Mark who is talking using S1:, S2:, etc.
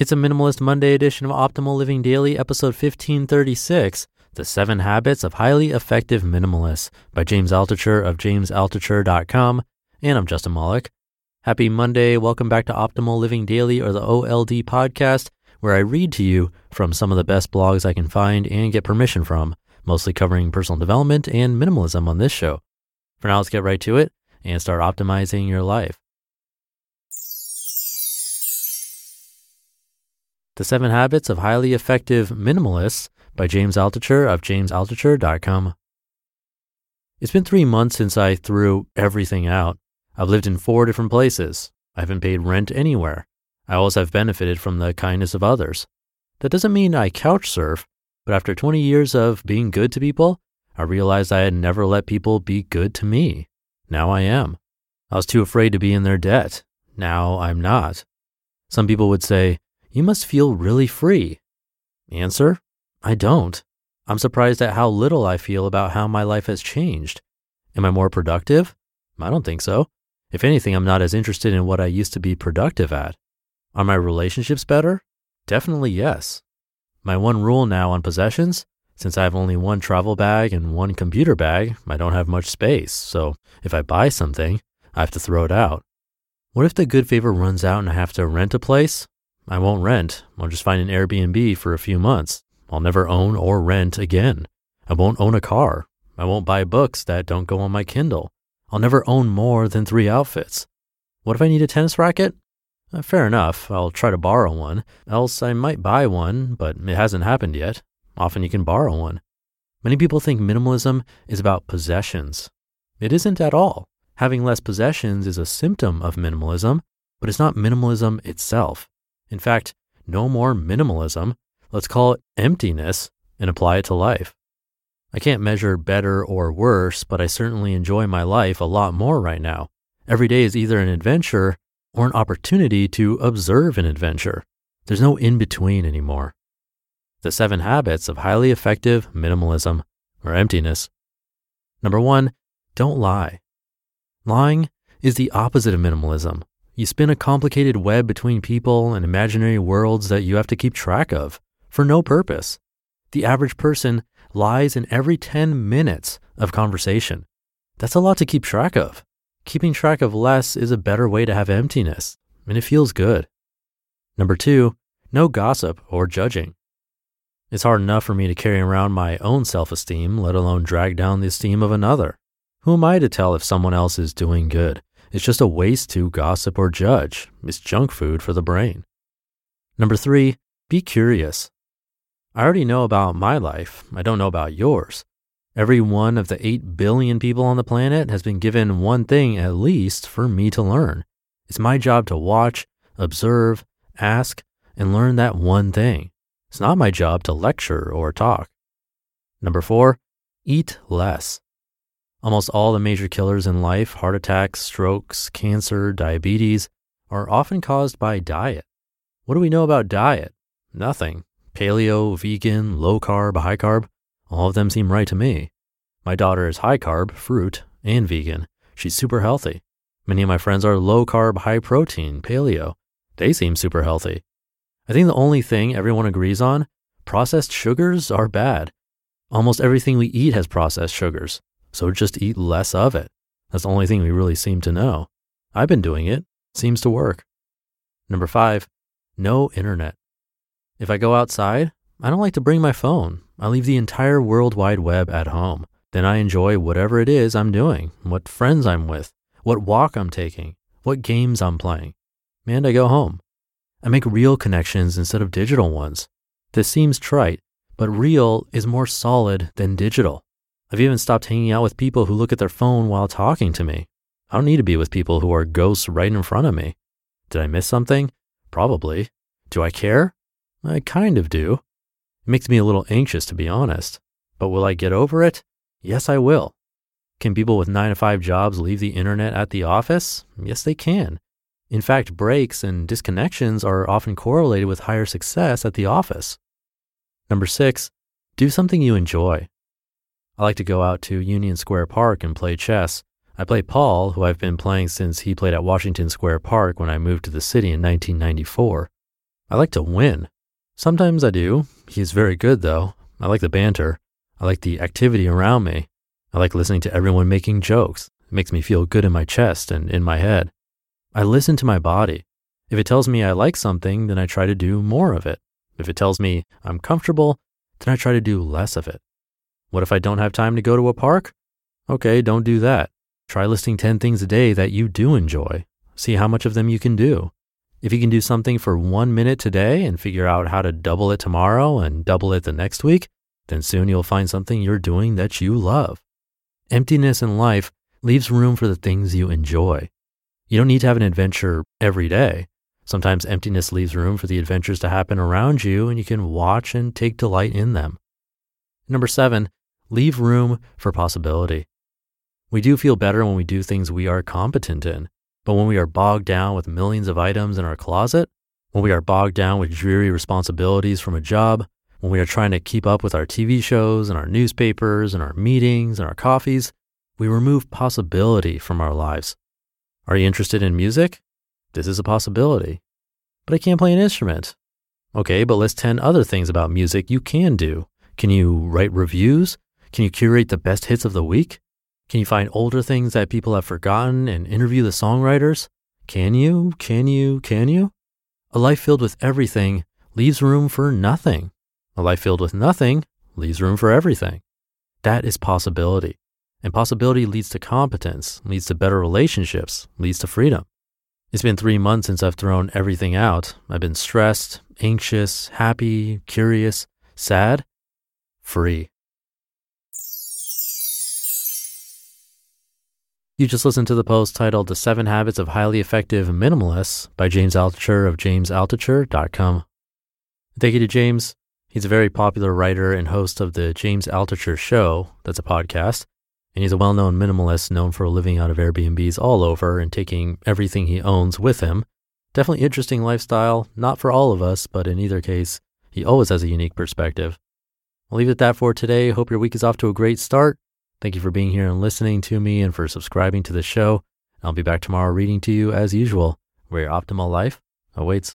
S1: It's a Minimalist Monday edition of Optimal Living Daily, episode 1536 The Seven Habits of Highly Effective Minimalists by James Altucher of jamesaltucher.com. And I'm Justin Malik. Happy Monday. Welcome back to Optimal Living Daily or the OLD podcast, where I read to you from some of the best blogs I can find and get permission from, mostly covering personal development and minimalism on this show. For now, let's get right to it and start optimizing your life. The Seven Habits of Highly Effective Minimalists by James Altucher of jamesaltucher.com. It's been three months since I threw everything out. I've lived in four different places. I haven't paid rent anywhere. I also have benefited from the kindness of others. That doesn't mean I couch surf, but after 20 years of being good to people, I realized I had never let people be good to me. Now I am. I was too afraid to be in their debt. Now I'm not. Some people would say, you must feel really free. Answer I don't. I'm surprised at how little I feel about how my life has changed. Am I more productive? I don't think so. If anything, I'm not as interested in what I used to be productive at. Are my relationships better? Definitely yes. My one rule now on possessions since I have only one travel bag and one computer bag, I don't have much space. So if I buy something, I have to throw it out. What if the good favor runs out and I have to rent a place? I won't rent. I'll just find an Airbnb for a few months. I'll never own or rent again. I won't own a car. I won't buy books that don't go on my Kindle. I'll never own more than three outfits. What if I need a tennis racket? Uh, fair enough. I'll try to borrow one. Else I might buy one, but it hasn't happened yet. Often you can borrow one. Many people think minimalism is about possessions. It isn't at all. Having less possessions is a symptom of minimalism, but it's not minimalism itself. In fact, no more minimalism. Let's call it emptiness and apply it to life. I can't measure better or worse, but I certainly enjoy my life a lot more right now. Every day is either an adventure or an opportunity to observe an adventure. There's no in between anymore. The seven habits of highly effective minimalism or emptiness. Number one, don't lie. Lying is the opposite of minimalism. You spin a complicated web between people and imaginary worlds that you have to keep track of for no purpose. The average person lies in every 10 minutes of conversation. That's a lot to keep track of. Keeping track of less is a better way to have emptiness, and it feels good. Number two, no gossip or judging. It's hard enough for me to carry around my own self esteem, let alone drag down the esteem of another. Who am I to tell if someone else is doing good? It's just a waste to gossip or judge. It's junk food for the brain. Number three, be curious. I already know about my life. I don't know about yours. Every one of the 8 billion people on the planet has been given one thing at least for me to learn. It's my job to watch, observe, ask, and learn that one thing. It's not my job to lecture or talk. Number four, eat less. Almost all the major killers in life, heart attacks, strokes, cancer, diabetes, are often caused by diet. What do we know about diet? Nothing. Paleo, vegan, low carb, high carb, all of them seem right to me. My daughter is high carb, fruit, and vegan. She's super healthy. Many of my friends are low carb, high protein, paleo. They seem super healthy. I think the only thing everyone agrees on processed sugars are bad. Almost everything we eat has processed sugars. So just eat less of it. That's the only thing we really seem to know. I've been doing it. Seems to work. Number five, no internet. If I go outside, I don't like to bring my phone. I leave the entire World Wide Web at home. Then I enjoy whatever it is I'm doing, what friends I'm with, what walk I'm taking, what games I'm playing. And I go home. I make real connections instead of digital ones. This seems trite, but real is more solid than digital. I've even stopped hanging out with people who look at their phone while talking to me. I don't need to be with people who are ghosts right in front of me. Did I miss something? Probably. Do I care? I kind of do. It makes me a little anxious, to be honest. But will I get over it? Yes, I will. Can people with nine to five jobs leave the internet at the office? Yes, they can. In fact, breaks and disconnections are often correlated with higher success at the office. Number six, do something you enjoy. I like to go out to Union Square Park and play chess. I play Paul, who I've been playing since he played at Washington Square Park when I moved to the city in 1994. I like to win. Sometimes I do. He's very good, though. I like the banter. I like the activity around me. I like listening to everyone making jokes. It makes me feel good in my chest and in my head. I listen to my body. If it tells me I like something, then I try to do more of it. If it tells me I'm comfortable, then I try to do less of it. What if I don't have time to go to a park? Okay, don't do that. Try listing 10 things a day that you do enjoy. See how much of them you can do. If you can do something for one minute today and figure out how to double it tomorrow and double it the next week, then soon you'll find something you're doing that you love. Emptiness in life leaves room for the things you enjoy. You don't need to have an adventure every day. Sometimes emptiness leaves room for the adventures to happen around you and you can watch and take delight in them. Number seven, leave room for possibility. We do feel better when we do things we are competent in, but when we are bogged down with millions of items in our closet, when we are bogged down with dreary responsibilities from a job, when we are trying to keep up with our TV shows and our newspapers and our meetings and our coffees, we remove possibility from our lives. Are you interested in music? This is a possibility. But I can't play an instrument. Okay, but list 10 other things about music you can do. Can you write reviews? Can you curate the best hits of the week? Can you find older things that people have forgotten and interview the songwriters? Can you? Can you? Can you? A life filled with everything leaves room for nothing. A life filled with nothing leaves room for everything. That is possibility. And possibility leads to competence, leads to better relationships, leads to freedom. It's been three months since I've thrown everything out. I've been stressed, anxious, happy, curious, sad, free. You just listened to the post titled The Seven Habits of Highly Effective Minimalists by James Altucher of jamesaltucher.com. Thank you to James. He's a very popular writer and host of the James Altucher Show, that's a podcast and he's a well known minimalist known for living out of Airbnbs all over and taking everything he owns with him. Definitely interesting lifestyle, not for all of us, but in either case, he always has a unique perspective. I'll leave it at that for today. Hope your week is off to a great start. Thank you for being here and listening to me and for subscribing to the show. I'll be back tomorrow reading to you as usual, where your optimal life awaits.